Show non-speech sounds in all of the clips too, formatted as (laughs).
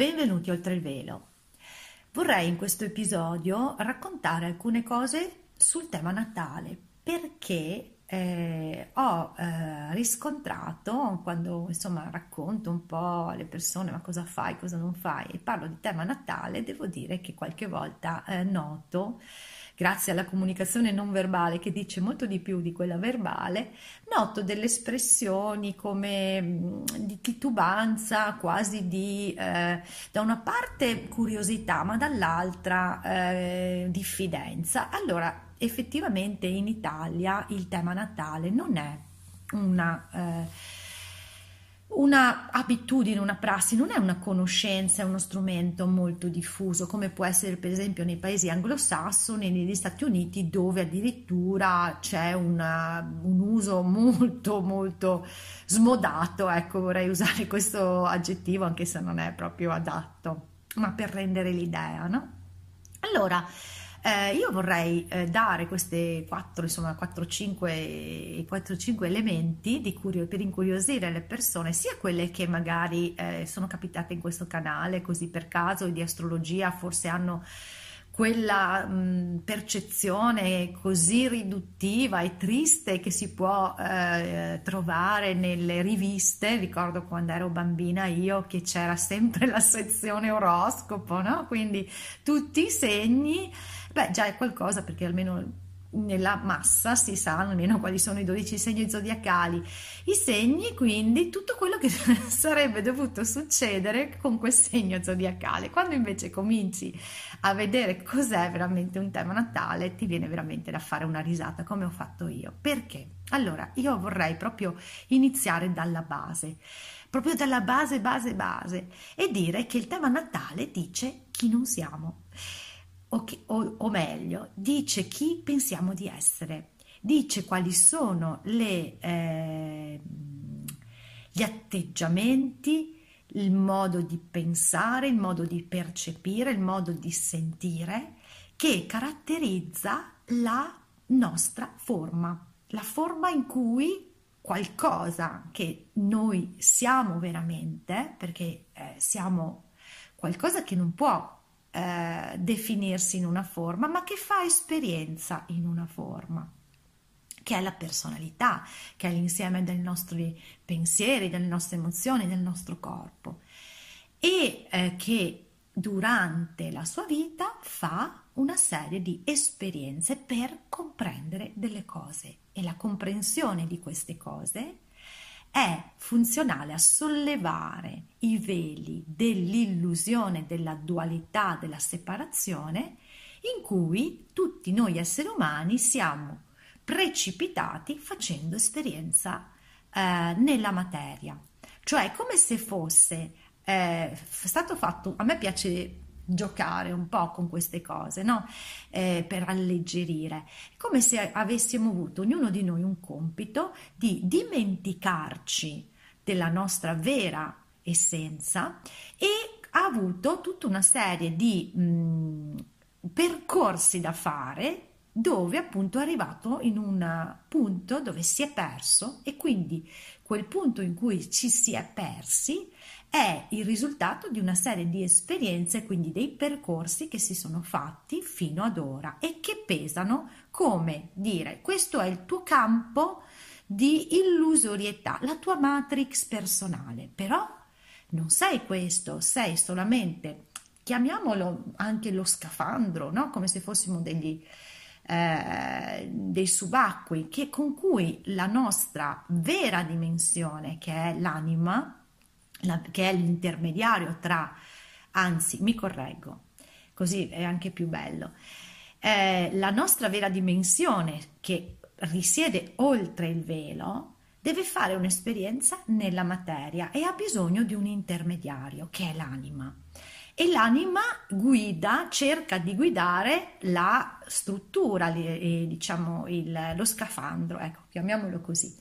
Benvenuti oltre il velo. Vorrei in questo episodio raccontare alcune cose sul tema Natale perché eh, ho eh, riscontrato quando insomma racconto un po' alle persone ma cosa fai, cosa non fai e parlo di tema Natale, devo dire che qualche volta eh, noto grazie alla comunicazione non verbale che dice molto di più di quella verbale, noto delle espressioni come mm, di titubanza, quasi di eh, da una parte curiosità, ma dall'altra eh, diffidenza. Allora, effettivamente in Italia il tema Natale non è una eh, una abitudine, una prassi, non è una conoscenza, è uno strumento molto diffuso, come può essere per esempio nei paesi anglosassoni, negli Stati Uniti, dove addirittura c'è una, un uso molto, molto smodato, ecco, vorrei usare questo aggettivo anche se non è proprio adatto, ma per rendere l'idea, no? Allora, eh, io vorrei eh, dare questi 4, insomma 4-5 elementi di curio, per incuriosire le persone, sia quelle che magari eh, sono capitate in questo canale così per caso di astrologia forse hanno quella mh, percezione così riduttiva e triste che si può eh, trovare nelle riviste. Ricordo quando ero bambina io che c'era sempre la sezione oroscopo, no? Quindi tutti i segni Beh, già è qualcosa perché almeno nella massa si sa almeno quali sono i 12 segni zodiacali, i segni, quindi tutto quello che (laughs) sarebbe dovuto succedere con quel segno zodiacale. Quando invece cominci a vedere cos'è veramente un tema natale, ti viene veramente da fare una risata come ho fatto io. Perché? Allora, io vorrei proprio iniziare dalla base proprio dalla base, base, base, e dire che il tema Natale dice chi non siamo o, che, o, o meglio, dice chi pensiamo di essere, dice quali sono le, eh, gli atteggiamenti, il modo di pensare, il modo di percepire, il modo di sentire che caratterizza la nostra forma, la forma in cui qualcosa che noi siamo veramente, perché eh, siamo qualcosa che non può eh, definirsi in una forma, ma che fa esperienza in una forma che è la personalità, che è l'insieme dei nostri pensieri, delle nostre emozioni, del nostro corpo. E eh, che durante la sua vita fa una serie di esperienze per comprendere delle cose. E la comprensione di queste cose è funzionale a sollevare i veli dell'illusione della dualità, della separazione, in cui tutti noi esseri umani siamo precipitati facendo esperienza eh, nella materia. Cioè, come se fosse eh, stato fatto, a me piace giocare un po' con queste cose, no? Eh, per alleggerire, come se avessimo avuto ognuno di noi un compito di dimenticarci della nostra vera essenza e ha avuto tutta una serie di mh, mm, percorsi da fare dove appunto è arrivato in un punto dove si è perso e quindi quel punto in cui ci si è persi è il risultato di una serie di esperienze, quindi dei percorsi che si sono fatti fino ad ora e che pesano come dire questo è il tuo campo di illusorietà, la tua matrix personale, però non sei questo, sei solamente, chiamiamolo anche lo scafandro, no? come se fossimo degli, eh, dei subacquei con cui la nostra vera dimensione, che è l'anima, la, che è l'intermediario tra, anzi mi correggo, così è anche più bello, eh, la nostra vera dimensione che risiede oltre il velo deve fare un'esperienza nella materia e ha bisogno di un intermediario che è l'anima. E l'anima guida, cerca di guidare la struttura, diciamo il, lo scafandro, ecco, chiamiamolo così.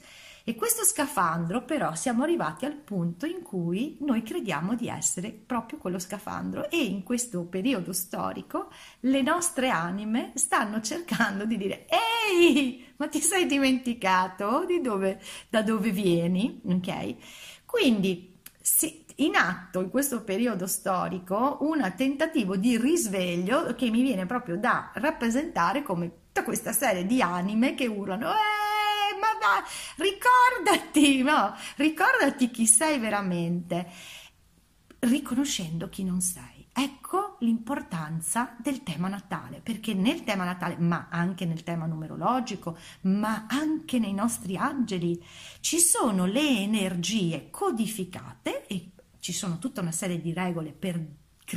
E questo scafandro però siamo arrivati al punto in cui noi crediamo di essere proprio quello scafandro e in questo periodo storico le nostre anime stanno cercando di dire ehi ma ti sei dimenticato di dove, da dove vieni? Ok? Quindi sì, in atto in questo periodo storico un tentativo di risveglio che mi viene proprio da rappresentare come tutta questa serie di anime che urlano eh ma ricordati, no, ricordati chi sei veramente, riconoscendo chi non sei. Ecco l'importanza del tema natale, perché nel tema natale, ma anche nel tema numerologico, ma anche nei nostri angeli, ci sono le energie codificate e ci sono tutta una serie di regole per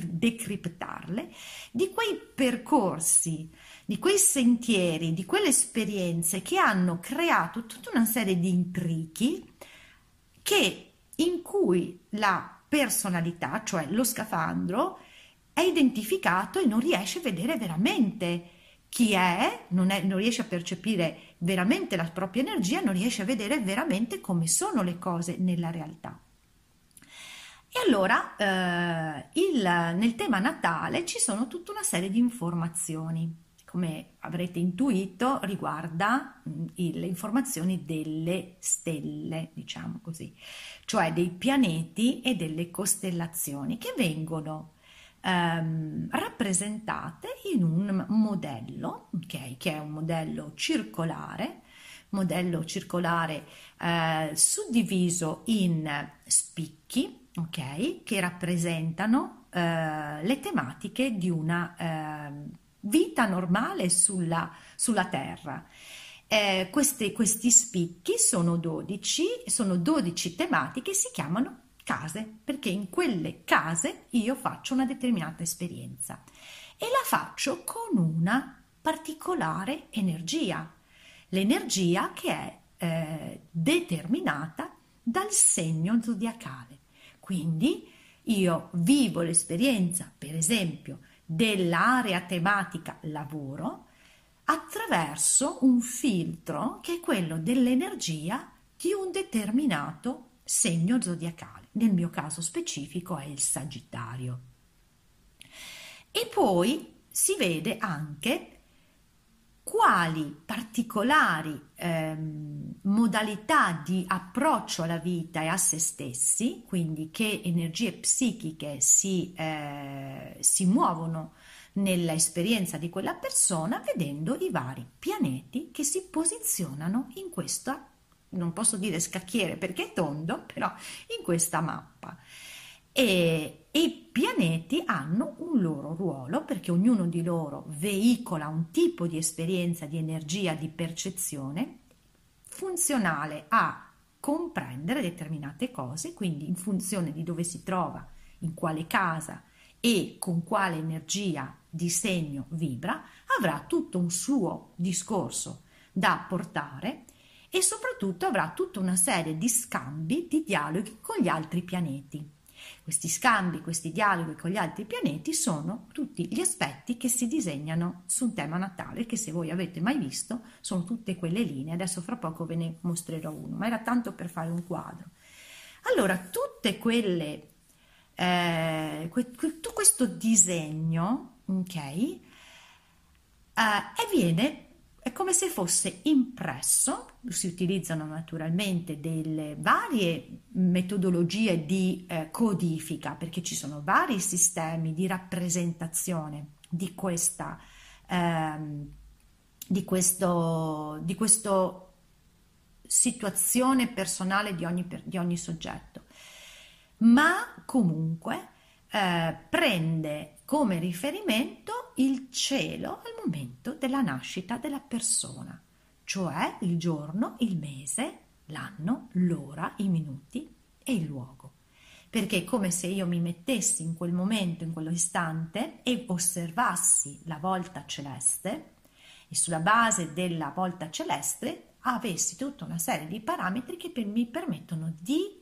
decriptarle, di quei percorsi di quei sentieri, di quelle esperienze che hanno creato tutta una serie di intrighi che, in cui la personalità, cioè lo scafandro, è identificato e non riesce a vedere veramente chi è non, è, non, riesce a percepire veramente la propria energia, non riesce a vedere veramente come sono le cose nella realtà. Allora eh, il, nel tema natale ci sono tutta una serie di informazioni. Come avrete intuito, riguarda mm, le informazioni delle stelle, diciamo così, cioè dei pianeti e delle costellazioni che vengono ehm, rappresentate in un modello, okay, che è un modello circolare, modello circolare eh, suddiviso in spicchi, ok, che rappresentano eh, le tematiche di una eh, vita normale sulla, sulla Terra. Eh, questi, questi spicchi sono 12, sono 12 tematiche, si chiamano case, perché in quelle case io faccio una determinata esperienza e la faccio con una particolare energia, l'energia che è eh, determinata dal segno zodiacale. Quindi io vivo l'esperienza, per esempio, dell'area tematica lavoro attraverso un filtro che è quello dell'energia di un determinato segno zodiacale. Nel mio caso specifico è il Sagittario. E poi si vede anche quali particolari ehm, modalità di approccio alla vita e a se stessi, quindi che energie psichiche si, eh, si muovono nell'esperienza di quella persona, vedendo i vari pianeti che si posizionano in questa, non posso dire scacchiere perché è tondo, però in questa mappa. E, i pianeti hanno un loro ruolo perché ognuno di loro veicola un tipo di esperienza, di energia, di percezione funzionale a comprendere determinate cose, quindi in funzione di dove si trova, in quale casa e con quale energia di segno vibra, avrà tutto un suo discorso da portare e soprattutto avrà tutta una serie di scambi, di dialoghi con gli altri pianeti. Questi scambi, questi dialoghi con gli altri pianeti sono tutti gli aspetti che si disegnano su un tema natale che se voi avete mai visto sono tutte quelle linee. Adesso fra poco ve ne mostrerò uno, ma era tanto per fare un quadro. Allora, tutte quelle eh, tutto questo disegno, ok, eh, viene è come se fosse impresso, si utilizzano naturalmente delle varie metodologie di eh, codifica perché ci sono vari sistemi di rappresentazione di questa, ehm, di questo, di questo situazione personale di ogni, di ogni soggetto, ma comunque eh, prende come riferimento il cielo al momento della nascita della persona, cioè il giorno, il mese, l'anno, l'ora, i minuti e il luogo. Perché è come se io mi mettessi in quel momento, in quell'istante e osservassi la volta celeste e sulla base della volta celeste avessi tutta una serie di parametri che mi permettono di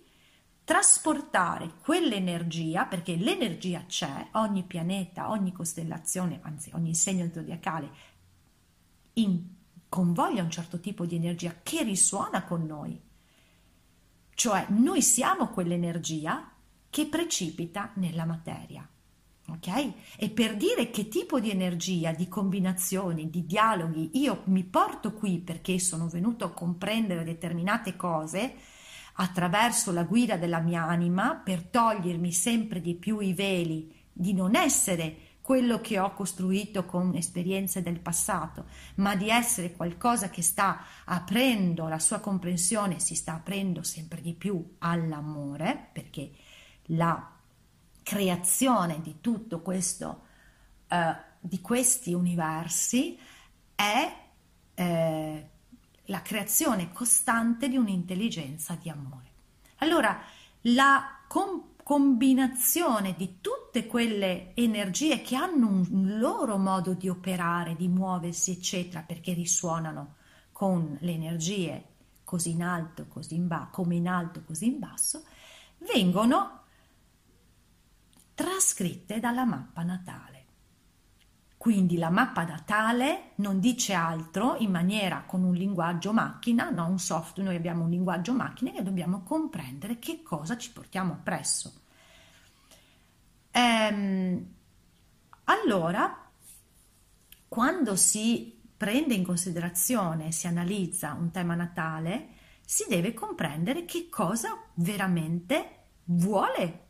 trasportare quell'energia, perché l'energia c'è, ogni pianeta, ogni costellazione, anzi ogni segno zodiacale in, convoglia un certo tipo di energia che risuona con noi. Cioè noi siamo quell'energia che precipita nella materia. Ok? E per dire che tipo di energia, di combinazioni, di dialoghi io mi porto qui perché sono venuto a comprendere determinate cose attraverso la guida della mia anima per togliermi sempre di più i veli di non essere quello che ho costruito con esperienze del passato, ma di essere qualcosa che sta aprendo la sua comprensione, si sta aprendo sempre di più all'amore, perché la creazione di tutto questo, eh, di questi universi, è eh, la creazione costante di un'intelligenza di amore. Allora, la com- combinazione di tutte quelle energie che hanno un loro modo di operare, di muoversi, eccetera, perché risuonano con le energie così in alto, così in basso, come in alto, così in basso, vengono trascritte dalla mappa natale. Quindi la mappa natale non dice altro in maniera con un linguaggio macchina, no, un software, noi abbiamo un linguaggio macchina che dobbiamo comprendere che cosa ci portiamo appresso. Ehm, allora, quando si prende in considerazione, si analizza un tema natale, si deve comprendere che cosa veramente vuole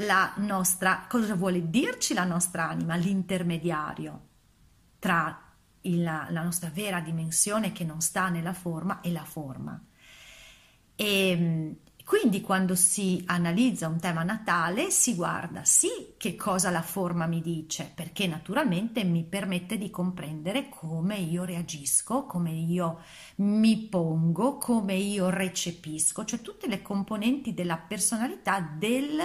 la nostra, cosa vuole dirci la nostra anima, l'intermediario tra il, la nostra vera dimensione che non sta nella forma e la forma. E ehm, quindi quando si analizza un tema natale si guarda sì che cosa la forma mi dice, perché naturalmente mi permette di comprendere come io reagisco, come io mi pongo, come io recepisco, cioè tutte le componenti della personalità del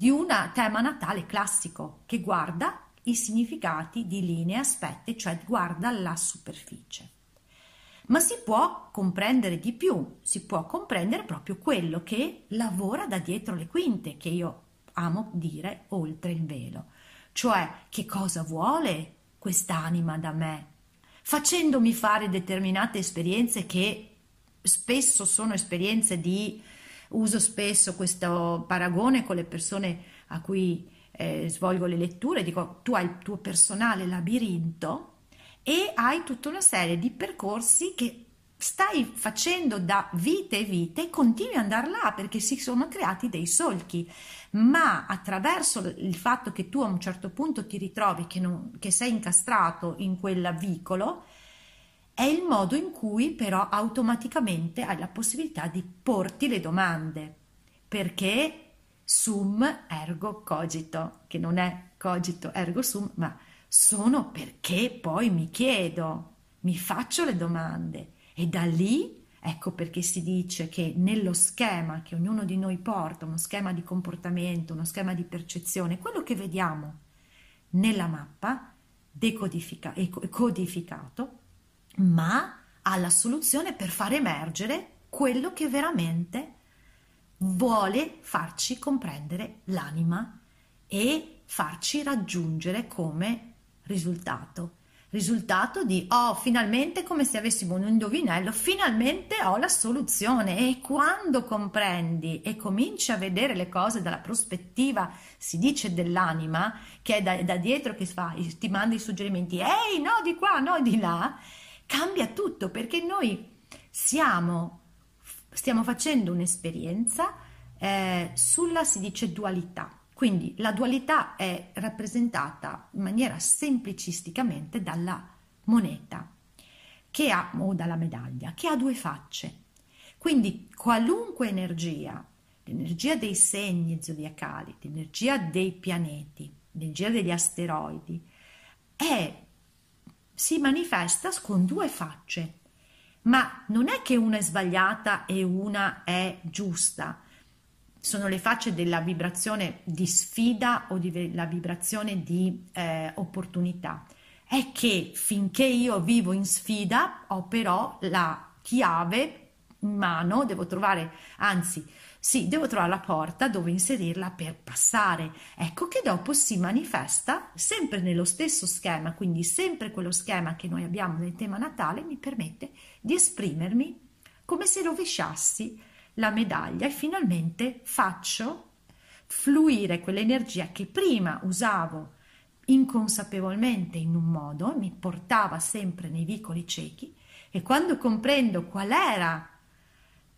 di un tema natale classico che guarda i significati di linee, aspetti, cioè guarda la superficie. Ma si può comprendere di più, si può comprendere proprio quello che lavora da dietro le quinte, che io amo dire oltre il velo, cioè che cosa vuole quest'anima da me, facendomi fare determinate esperienze che spesso sono esperienze di uso spesso questo paragone con le persone a cui eh, svolgo le letture, dico tu hai il tuo personale labirinto e hai tutta una serie di percorsi che stai facendo da vite e vite e continui ad andare là perché si sono creati dei solchi. Ma attraverso il fatto che tu a un certo punto ti ritrovi che, non, che sei incastrato in quel vicolo è il modo in cui però automaticamente hai la possibilità di porti le domande, perché sum ergo cogito, che non è cogito ergo sum, ma sono perché poi mi chiedo, mi faccio le domande. E da lì ecco perché si dice che nello schema che ognuno di noi porta, uno schema di comportamento, uno schema di percezione, quello che vediamo nella mappa decodifica- e codificato ma ha la soluzione per far emergere quello che veramente vuole farci comprendere l'anima e farci raggiungere come risultato. Risultato di oh, finalmente come se avessimo un indovinello, finalmente ho la soluzione e quando comprendi e cominci a vedere le cose dalla prospettiva, si dice dell'anima, che è da, da dietro che fa, ti manda i suggerimenti, ehi no di qua, no di là, cambia tutto perché noi siamo, stiamo facendo un'esperienza eh, sulla, si dice, dualità. Quindi la dualità è rappresentata in maniera semplicisticamente dalla moneta che ha, o dalla medaglia, che ha due facce. Quindi qualunque energia, l'energia dei segni zodiacali, l'energia dei pianeti, l'energia degli asteroidi, è si manifesta con due facce. Ma non è che una è sbagliata e una è giusta. Sono le facce della vibrazione di sfida o della vibrazione di eh, opportunità. è che finché io vivo in sfida ho però la chiave in mano, devo trovare, anzi, sì, devo trovare la porta dove inserirla per passare. Ecco che dopo si manifesta sempre nello stesso schema, quindi sempre quello schema che noi abbiamo nel tema natale mi permette di esprimermi come se rovesciassi la medaglia e finalmente faccio fluire quell'energia che prima usavo inconsapevolmente in un modo, mi portava sempre nei vicoli ciechi e quando comprendo qual era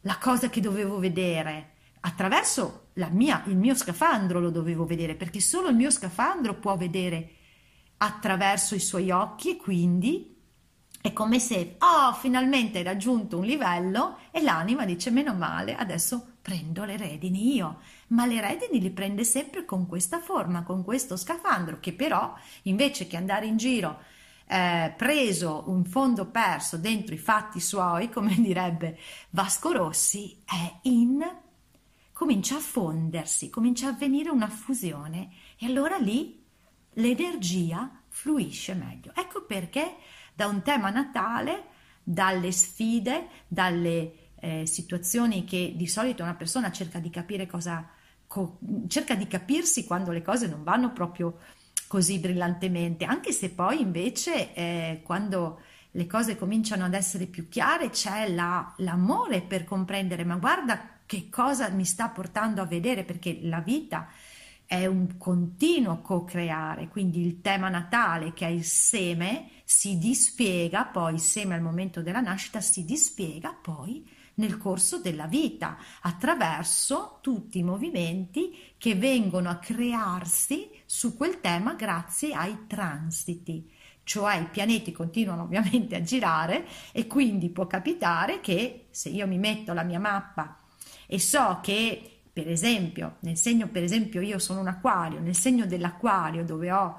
la cosa che dovevo vedere attraverso mia, il mio scafandro lo dovevo vedere perché solo il mio scafandro può vedere attraverso i suoi occhi e quindi è come se, oh, finalmente hai raggiunto un livello e l'anima dice, meno male, adesso prendo le redini io. Ma le redini li prende sempre con questa forma, con questo scafandro, che però, invece che andare in giro eh, preso un fondo perso dentro i fatti suoi, come (laughs) direbbe Vasco Rossi, è in comincia a fondersi, comincia a avvenire una fusione e allora lì l'energia fluisce meglio. Ecco perché da un tema natale, dalle sfide, dalle eh, situazioni che di solito una persona cerca di capire cosa, co- cerca di capirsi quando le cose non vanno proprio così brillantemente, anche se poi invece eh, quando le cose cominciano ad essere più chiare c'è la, l'amore per comprendere, ma guarda che cosa mi sta portando a vedere, perché la vita è un continuo co-creare, quindi il tema natale che è il seme si dispiega poi, il seme al momento della nascita si dispiega poi nel corso della vita attraverso tutti i movimenti che vengono a crearsi su quel tema grazie ai transiti. Cioè i pianeti continuano ovviamente a girare e quindi può capitare che se io mi metto la mia mappa e so che per esempio, nel segno, per esempio, io sono un acquario, nel segno dell'acquario dove ho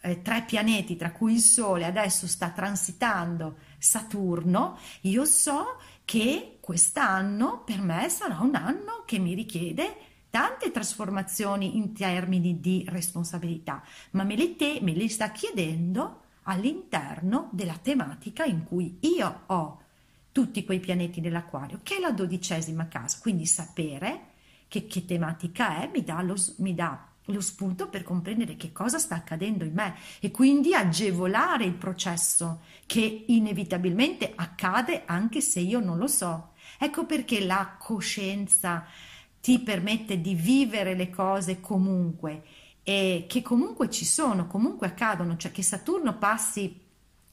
eh, tre pianeti, tra cui il Sole adesso sta transitando Saturno, io so che quest'anno per me sarà un anno che mi richiede tante trasformazioni in termini di responsabilità, ma me le, te, me le sta chiedendo all'interno della tematica in cui io ho tutti quei pianeti nell'acquario, che è la dodicesima casa. Quindi sapere che, che tematica è mi dà, lo, mi dà lo spunto per comprendere che cosa sta accadendo in me e quindi agevolare il processo che inevitabilmente accade anche se io non lo so. Ecco perché la coscienza ti permette di vivere le cose comunque e che comunque ci sono, comunque accadono, cioè che Saturno passi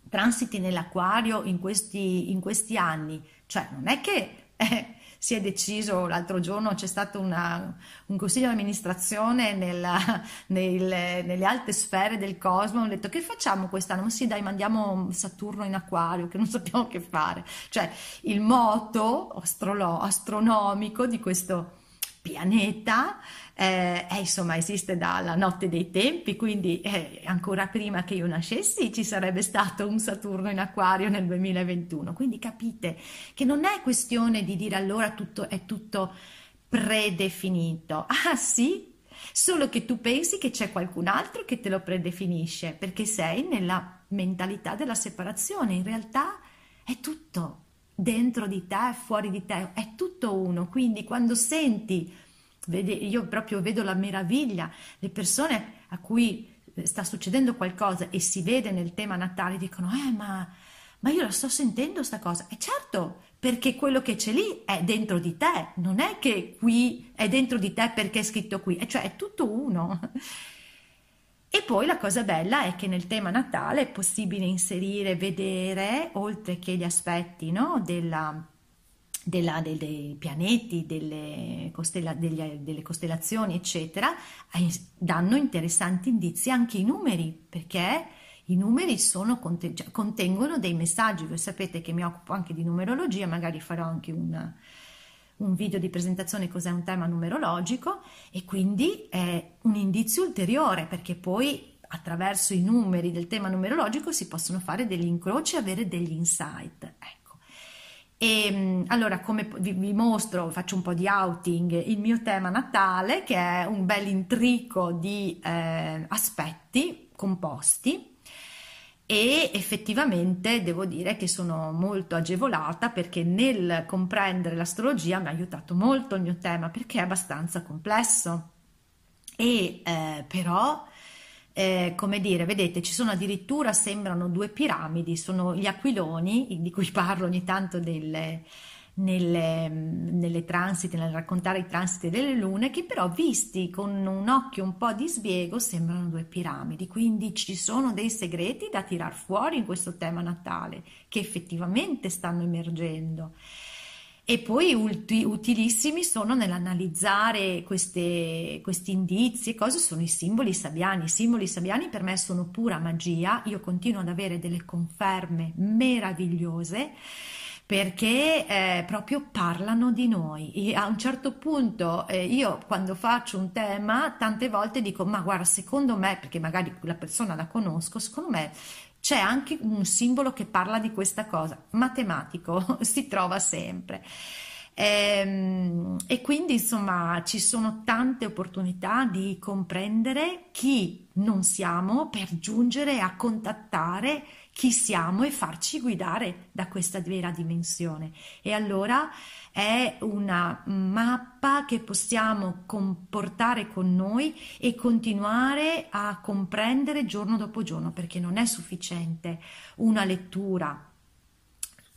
transiti nell'acquario in questi, in questi anni, cioè non è che (laughs) eh, si è deciso l'altro giorno, c'è stato una, un consiglio di amministrazione nella, (laughs) nel, nelle alte sfere del cosmo, hanno detto che facciamo quest'anno? Ma sì dai mandiamo Saturno in acquario che non (laughs) sappiamo che fare, cioè il moto astrolo- astronomico di questo pianeta eh, eh, insomma esiste dalla notte dei tempi, quindi eh, ancora prima che io nascessi ci sarebbe stato un Saturno in acquario nel 2021. Quindi capite che non è questione di dire allora tutto è tutto predefinito. (laughs) Ah sì, solo che tu pensi che c'è qualcun altro che te lo predefinisce, perché sei nella mentalità della separazione. In realtà è tutto dentro di te, fuori di te, è tutto uno. Quindi quando senti Vede, io proprio vedo la meraviglia, le persone a cui eh, sta succedendo qualcosa e si vede nel tema Natale dicono, eh ma, ma io la sto sentendo sta cosa. E certo, perché quello che c'è lì è dentro di te, non è che qui è dentro di te perché è scritto qui, cioè è tutto uno. E poi la cosa bella è che nel tema Natale è possibile inserire, vedere, oltre che gli aspetti no, della della, dei, dei, pianeti, delle, costella, degli, delle, costellazioni, eccetera, danno interessanti indizi anche i numeri, perché i numeri sono, cioè, contengono dei messaggi. Voi sapete che mi occupo anche di numerologia, magari farò anche un, un video di presentazione cos'è un tema numerologico e quindi è un indizio ulteriore perché poi attraverso i numeri del tema numerologico si possono fare degli incroci e avere degli insight. Ecco. E ehm, allora, come vi, vi, mostro, faccio un po' di outing, il mio tema natale, che è un bel intrico di eh, aspetti composti. E effettivamente devo dire che sono molto agevolata perché nel comprendere l'astrologia mi ha aiutato molto il mio tema perché è abbastanza complesso. E eh, però eh, come dire, vedete, ci sono addirittura, sembrano due piramidi, sono gli aquiloni, di cui parlo ogni tanto delle, nelle, nelle transiti, nel raccontare i transiti delle lune, che però visti con un occhio un po' di sbiego sembrano due piramidi. Quindi ci sono dei segreti da tirar fuori in questo tema natale, che effettivamente stanno emergendo. E poi ulti, utilissimi sono nell'analizzare queste, questi indizi e cose sono i simboli sabiani. I simboli sabiani per me sono pura magia, io continuo ad avere delle conferme meravigliose perché eh, proprio parlano di noi. E a un certo punto eh, io quando faccio un tema tante volte dico ma guarda secondo me, perché magari la persona la conosco, secondo me c'è anche un simbolo che parla di questa cosa, matematico, (laughs) si trova sempre. E, ehm, e, quindi insomma ci sono tante opportunità di comprendere chi non siamo per giungere a contattare chi siamo e farci guidare da questa vera dimensione. E allora è una mappa che possiamo comportare con noi e continuare a comprendere giorno dopo giorno, perché non è sufficiente una lettura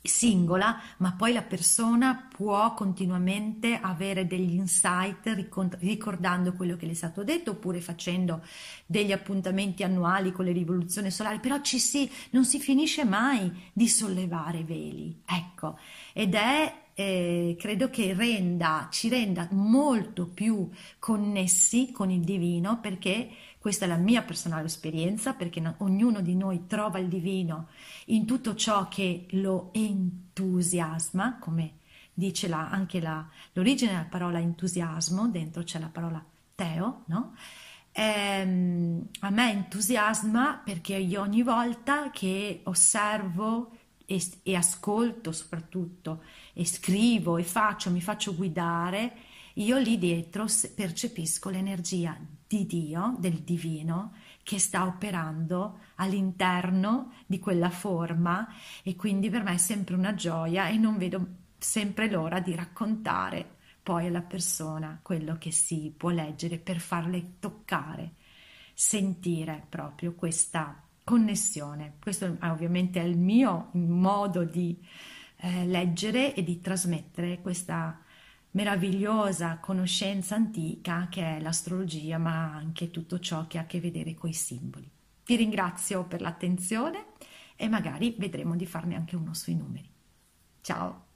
singola, ma poi la persona può continuamente avere degli insight ricordando quello che le è stato detto oppure facendo degli appuntamenti annuali con le rivoluzioni solari, però ci si, non si finisce mai di sollevare veli, ecco, ed è eh, credo che renda, ci renda molto più connessi con il divino perché questa è la mia personale esperienza perché no, ognuno di noi trova il divino in tutto ciò che lo entusiasma, come dice la, anche la, l'origine della parola entusiasmo, dentro c'è la parola teo, no? Ehm, a me entusiasma perché io ogni volta che osservo e, e ascolto soprattutto e scrivo e faccio, mi faccio guidare, io lì dietro percepisco l'energia di Dio, del divino, che sta operando all'interno di quella forma e quindi per me è sempre una gioia e non vedo sempre l'ora di raccontare poi alla persona quello che si può leggere per farle toccare, sentire proprio questa connessione. Questo ovviamente è il mio modo di eh, leggere e di trasmettere questa meravigliosa conoscenza antica che è l'astrologia, ma anche tutto ciò che ha a che vedere con i simboli. Vi ringrazio per l'attenzione e magari vedremo di farne anche uno sui numeri. Ciao!